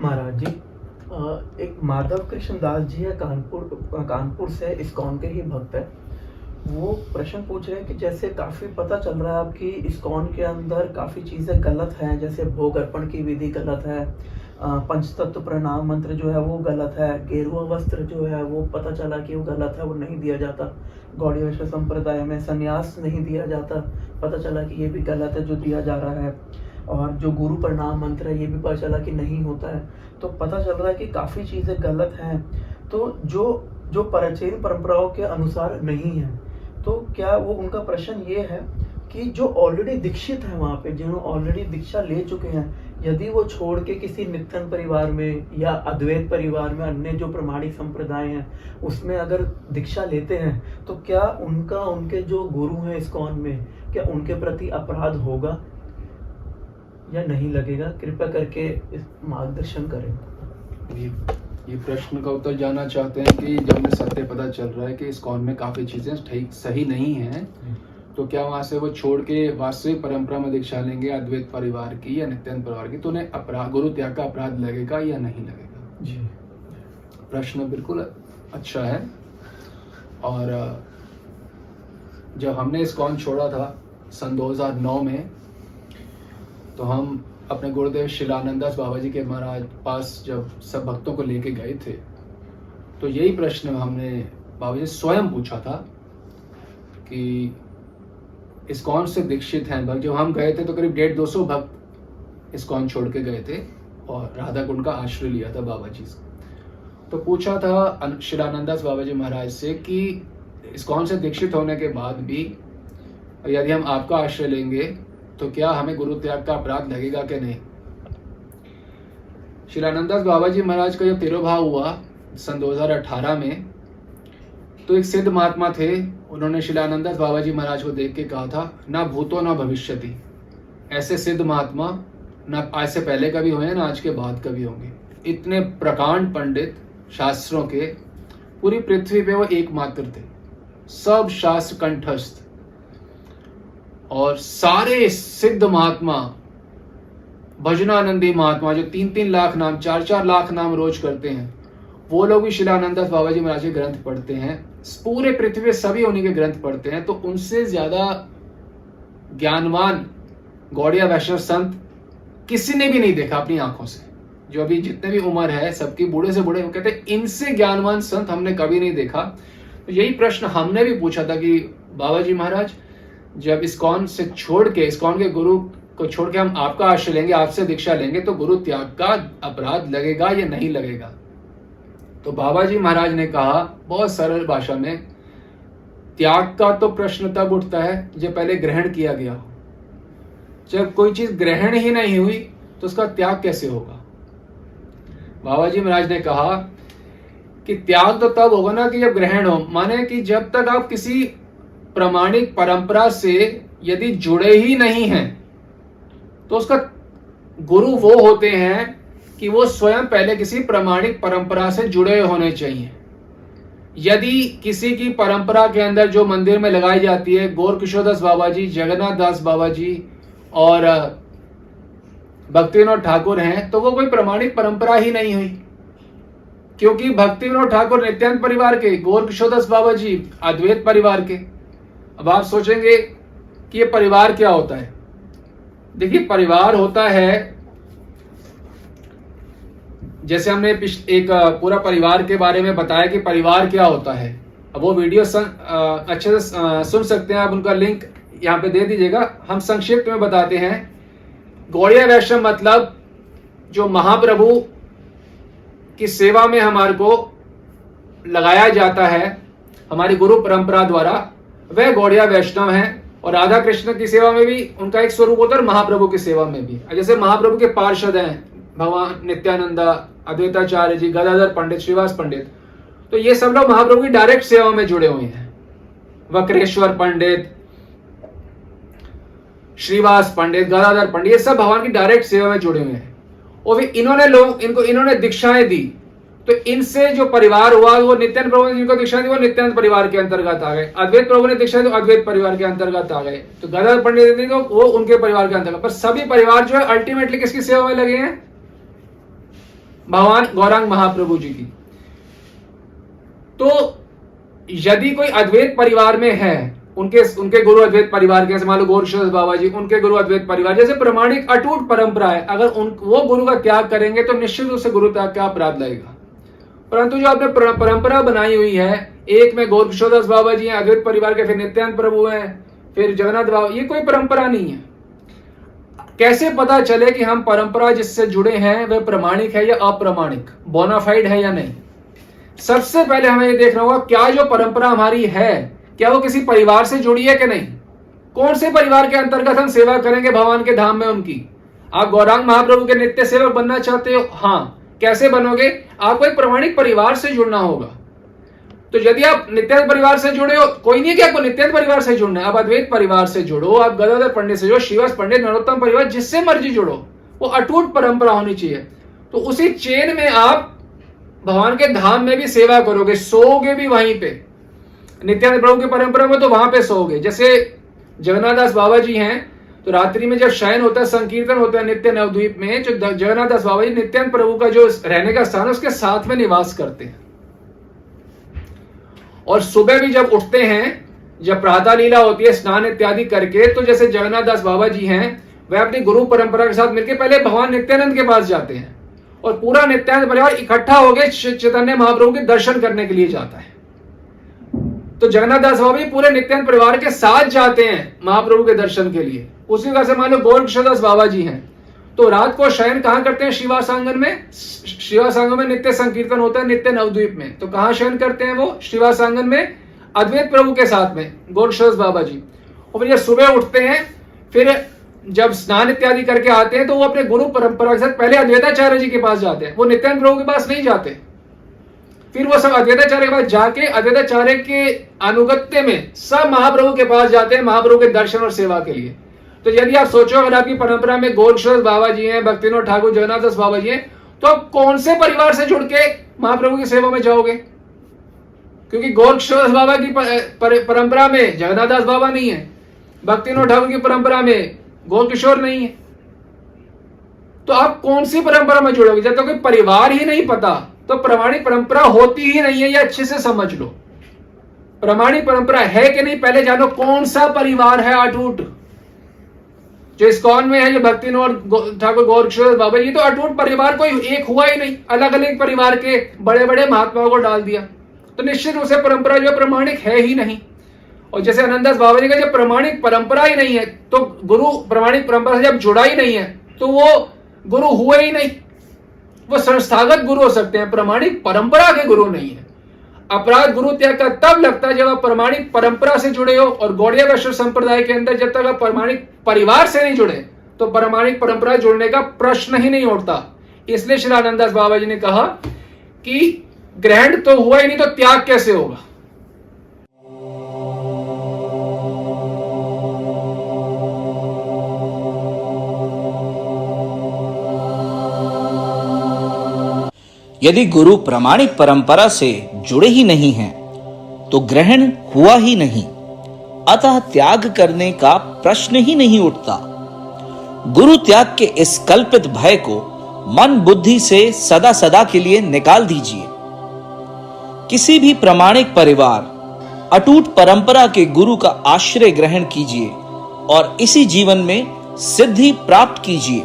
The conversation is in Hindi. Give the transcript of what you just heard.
महाराज जी एक माधव कृष्ण दास जी है कानपुर कानपुर से, इस्कॉन के ही भक्त है। वो प्रश्न पूछ रहे हैं कि जैसे काफ़ी पता चल रहा है आपकी इस्कॉन के अंदर काफ़ी चीज़ें गलत हैं, जैसे भोग अर्पण की विधि गलत है पंचतत्व प्रणाम मंत्र जो है वो गलत है, गेरुआ वस्त्र जो है वो पता चला कि वो गलत है, वो नहीं दिया जाता। गौड़ी विश्व संप्रदाय में संन्यास नहीं दिया जाता, पता चला कि ये भी गलत है जो दिया जा रहा है। और जो गुरु प्रणाम मंत्र है, ये भी पता चला कि नहीं होता है। तो पता चल रहा है कि काफ़ी चीज़ें गलत हैं। तो जो जो प्राचीन परंपराओं के अनुसार नहीं है तो क्या वो, उनका प्रश्न ये है कि जो ऑलरेडी दीक्षित है वहाँ पे, जिन्होंने ऑलरेडी दीक्षा ले चुके हैं, यदि वो छोड़ के किसी नित्यन परिवार में या अद्वैत परिवार में अन्य जो प्रमाणिक संप्रदाय हैं, उसमें अगर दीक्षा लेते हैं तो क्या उनका, उनके जो गुरु हैं इस्कॉन में, क्या उनके प्रति अपराध होगा? या नहीं लगेगा कृपया करके इस मार्गदर्शन करें। ये ये प्रश्न का उत्तर जानना चाहते हैं कि जब हमें सत्य पता चल रहा है कि इस्कॉन में काफ़ी चीज़ें ठीक सही नहीं हैं तो क्या वहाँ से वो छोड़ के वास्तविक परंपरा में दीक्षा लेंगे अद्वैत परिवार की या नित्यानंद परिवार की तो उन्हें अपराध गुरु त्याग का अपराध लगेगा या नहीं लगेगा? जी। प्रश्न बिल्कुल अच्छा है। और जब हमने इस कौन छोड़ा था सन 2009 में तो हम अपने गुरुदेव शिलानंदास बाबा जी के महाराज पास जब सब भक्तों को लेके गए थे तो यही प्रश्न हमने बाबा जी स्वयं पूछा था कि इस कौन से दीक्षित हैं? भक्त जब हम गए थे तो करीब डेढ़ दो सौ भक्त इस्कॉन छोड़ के गए थे और राधा कुंड का आश्रय लिया था बाबा जी से। तो पूछा था शिलानंदास बाबा जी महाराज से कि इस कौन से दीक्षित होने के बाद भी यदि हम आपका आश्रय लेंगे तो क्या हमें गुरु त्याग का अपराध लगेगा कि नहीं? शिलानंदास बाबा जी महाराज का जब तिरुभाव हुआ, सन 2018 में तो एक सिद्ध महात्मा थे, उन्होंने शिलानंदास बाबा जी महाराज को देख के कहा था, ना भूतो, ना भविष्य ऐसे सिद्ध महात्मा, ना आज से पहले कभी हुए ना आज के बाद कभी होंगे। इतने प्रकांड पंडित शास्त्रों के, पूरी पृथ्वी पे वो एकमात्र थे। सब शास्त्र कंठस्थ। और सारे सिद्ध महात्मा, भजनानंदी महात्मा, जो तीन तीन लाख नाम चार चार लाख नाम रोज करते हैं, वो लोग भी शिलानंदास बाबा जी महाराज के ग्रंथ पढ़ते हैं। पूरे पृथ्वी सभी उन्हीं के ग्रंथ पढ़ते हैं तो उनसे ज़्यादा ज्ञानवान गौड़िया वैष्णव संत किसी ने भी नहीं देखा अपनी आँखों से। जो अभी जितने भी उम्र है, सबकी बूढ़े से बूढ़े कहते इनसे ज्ञानवान संत हमने कभी नहीं देखा। तो यही प्रश्न हमने भी पूछा था कि बाबा जी महाराज जब इस्कॉन से छोड़ के, इस्कॉन के गुरु को छोड़ के हम आपका आश्रय लेंगे, आपसे दीक्षा लेंगे तो गुरु त्याग का अपराध लगेगा या नहीं लगेगा? तो बाबा जी महाराज ने कहा, बहुत सरल भाषा में, त्याग का तो प्रश्न तब उठता है जब पहले ग्रहण किया गया हो। जब कोई चीज़ ग्रहण ही नहीं हुई तो उसका त्याग कैसे होगा? बाबा जी महाराज ने कहा कि त्याग तो तब होगा ना कि जब ग्रहण हो। माने कि जब तक आप किसी प्रमाणिक परंपरा से यदि जुड़े ही नहीं हैं तो उसका गुरु वो होते हैं कि वो स्वयं पहले किसी प्रमाणिक परंपरा से जुड़े होने चाहिए। यदि किसी की परंपरा के अंदर जो मंदिर में लगाई जाती है, गौर किशोरदास बाबा जी जगन्नाथ दास बाबा जी और भक्ति विनोद ठाकुर हैं तो वो कोई प्रमाणिक परंपरा ही नहीं हुई। क्योंकि भक्ति विनोद ठाकुर नित्यानंद परिवार के, गौर किशोरदास बाबा जी अद्वैत परिवार के अब आप सोचेंगे कि ये परिवार क्या होता है? देखिए परिवार होता है जैसे हमने एक पूरा परिवार के बारे में बताया कि परिवार क्या होता है। अब वो वीडियो सं, आ, अच्छे से सुन सकते हैं आप उनका लिंक यहाँ पे दे दीजिएगा। हम संक्षिप्त में बताते हैं। गौड़िया वैष्णव मतलब जो महाप्रभु की सेवा में हमारे को लगाया जाता है हमारी गुरु परंपरा द्वारा वह गौड़िया वैष्णव है और राधा कृष्ण की सेवा में भी, उनका एक स्वरूप होता है महाप्रभु की सेवा में भी। जैसे महाप्रभु के पार्षद हैं, भगवान नित्यानंदा, अद्वैताचार्य जी, गदाधर पंडित, श्रीवास पंडित तो ये सब लोग महाप्रभु की डायरेक्ट सेवा में जुड़े हुए हैं। वक्रेश्वर पंडित, श्रीवास पंडित, गदाधर पंडित, ये सब भगवान की डायरेक्ट सेवा में जुड़े हुए हैं। और इन्होंने लोग, इनको इन्होंने दीक्षाएँ दी। तो इनसे जो परिवार हुआ, वो नित्यानंद प्रभु ने जिनको दीक्षा दी, वो नित्यानंद परिवार के अंतर्गत आ गए। अद्वैत प्रभु ने दीक्षा दी अद्वैत परिवार के अंतर्गत आ गए। तो गदाधर पंडित ने तो वो उनके परिवार के अंतर्गत। पर सभी परिवार जो है अल्टीमेटली किसकी सेवा में लगे हैं? भगवान गौरांग महाप्रभु जी की। तो यदि कोई अद्वैत परिवार में है, उनके उनके गुरु अद्वैत परिवार के मान लो गोरक्षदास बाबा जी, उनके गुरु अद्वैत परिवार, जैसे प्रमाणिक अटूट परंपरा है, अगर उन, वो गुरु का त्याग करेंगे तो निश्चित रूप से गुरु त्याग का अपराध लगेगा। परंतु जो आपने परंपरा बनाई हुई है, एक में गोरक्षदास बाबा जी हैं, अद्वैत परिवार के फिर नित्यानंद प्रभु हैं, फिर जगन्नाथ बाबा, ये कोई परंपरा नहीं है। कैसे पता चले कि हम परंपरा जिससे जुड़े हैं, वह प्रमाणिक है या अप्रमाणिक? बोनाफाइड है या नहीं? सबसे पहले हमें ये देखना होगा, क्या जो परंपरा हमारी है, क्या वो किसी परिवार से जुड़ी है कि नहीं? कौन से परिवार के अंतर्गत हम सेवा करेंगे भगवान के धाम में उनकी? आप गौरांग महाप्रभु के नित्य सेवक बनना चाहते हो? हाँ। कैसे बनोगे? आपको एक प्रमाणिक परिवार से जुड़ना होगा। तो यदि आप नित्यानंद परिवार से जुड़े हो, कोई नहीं है कि आपको नित्यानंद परिवार से जुड़ना है। आप अद्वैत परिवार से जुड़ो, आप गदाधर पंडित से जुड़ो, शिवास पंडित, नरोत्तम परिवार, जिससे मर्ज़ी जुड़ो, वो अटूट परंपरा होनी चाहिए। तो उसी चेन में आप भगवान के धाम में भी सेवा करोगे, सोओगे भी वहीं पे। नित्यानंद प्रभु की परंपरा में तो वहाँ पे सोओगे। जैसे जगन्नाथ दास बाबा जी हैं तो रात्रि में जब शयन होता है, संकीर्तन होता है नित्य नवद्वीप में, जो जगन्नाथ दास बाबा जी नित्यानंद प्रभु का जो रहने का स्थान है, उसके साथ में निवास करते हैं। और सुबह भी जब उठते हैं, जब प्रातः लीला होती है, स्नान इत्यादि करके तो जैसे जगन्नाथ दास बाबा जी हैं वह अपनी गुरु परंपरा के साथ मिलकर पहले भगवान नित्यानंद के पास जाते हैं। और पूरा नित्यानंद परिवार इकट्ठा होकर चैतन्य महाप्रभु के दर्शन करने के लिए जाता है। तो जगन्नाथ दास बाबा पूरे नित्यानंद परिवार के साथ जाते हैं महाप्रभु के दर्शन के लिए। उसी का से मान गोरक्षदास बाबा जी हैं। तो रात को शयन कहाँ करते हैं? शिवासांगन में? शिवासांगन में नित्य संकीर्तन होता है, नित्य नवद्वीप में। तो कहाँ शयन करते हैं वो? शिवासांगन में, अद्वैत प्रभु के साथ में गोरक्षदास बाबा जी और फिर सुबह उठते हैं, फिर जब स्नान इत्यादि करके आते हैं तो वो अपने गुरु परंपरा के साथ पहले अद्वैताचार्य जी के पास जाते हैं। वो नित्यानंद प्रभु के पास नहीं जाते। फिर वो सब अद्वैताचार्य के पास जाके अद्वैताचार्य के अनुगत्य में सब महाप्रभु के पास जाते हैं, महाप्रभु के दर्शन और सेवा के लिए। तो यदि आप सोचो, अगर आपकी परंपरा में गोरक्षदास बाबा जी हैं, भक्तिनोद ठाकुर, जगन्नाथ दास बाबा जी हैं तो आप कौन से परिवार से जुड़ के महाप्रभु की सेवा में जाओगे? क्योंकि गोरक्षदास बाबा की परंपरा में जगन्नाथ दास बाबा नहीं है, भक्तिनोद ठाकुर की परंपरा में गोल किशोर नहीं है। तो आप कौन सी परंपरा में जुड़ोगे? जब तक तो कोई परिवार ही नहीं पता तो प्रमाणिक परंपरा होती ही नहीं है, या अच्छे से समझ लो। प्रमाणिक परंपरा है कि नहीं, पहले जानो कौन सा परिवार है अटूट जो इस्कॉन में है, जो भक्ति और ठाकुर गौर किशोर बाबा, ये तो अटूट परिवार, कोई एक हुआ ही नहीं। अलग अलग परिवार के बड़े बड़े महात्माओं को डाल दिया। तो निश्चित रूप से परंपरा जो प्रमाणिक है ही नहीं। और जैसे आनंदास बाबा जी का जब प्रमाणिक परंपरा ही नहीं है तो गुरु प्रमाणिक परंपरा से जब जुड़ा ही नहीं है तो वो गुरु हुए ही नहीं। वो संस्थागत गुरु हो सकते हैं, प्रमाणिक परंपरा के गुरु नहीं है। अपराध गुरु त्याग का तब लगता है जब आप प्रमाणिक परंपरा से जुड़े हो और गौड़िया वैश्व संप्रदाय के अंदर जब तक आप प्रमाणिक परिवार से नहीं जुड़े तो प्रमाणिक परंपरा जुड़ने का प्रश्न ही नहीं उठता। इसलिए श्री आनंदास बाबा जी ने कहा कि ग्रहण तो हुआ ही नहीं तो त्याग कैसे होगा? यदि गुरु प्रमाणिक परंपरा से जुड़े ही नहीं हैं तो ग्रहण हुआ ही नहीं। अतः त्याग करने का प्रश्न ही नहीं उठता। गुरु त्याग के इस कल्पित भय को मन बुद्धि से सदा सदा के लिए निकाल दीजिए। किसी भी प्रमाणिक परिवार, अटूट परंपरा के गुरु का आश्रय ग्रहण कीजिए और इसी जीवन में सिद्धि प्राप्त कीजिए।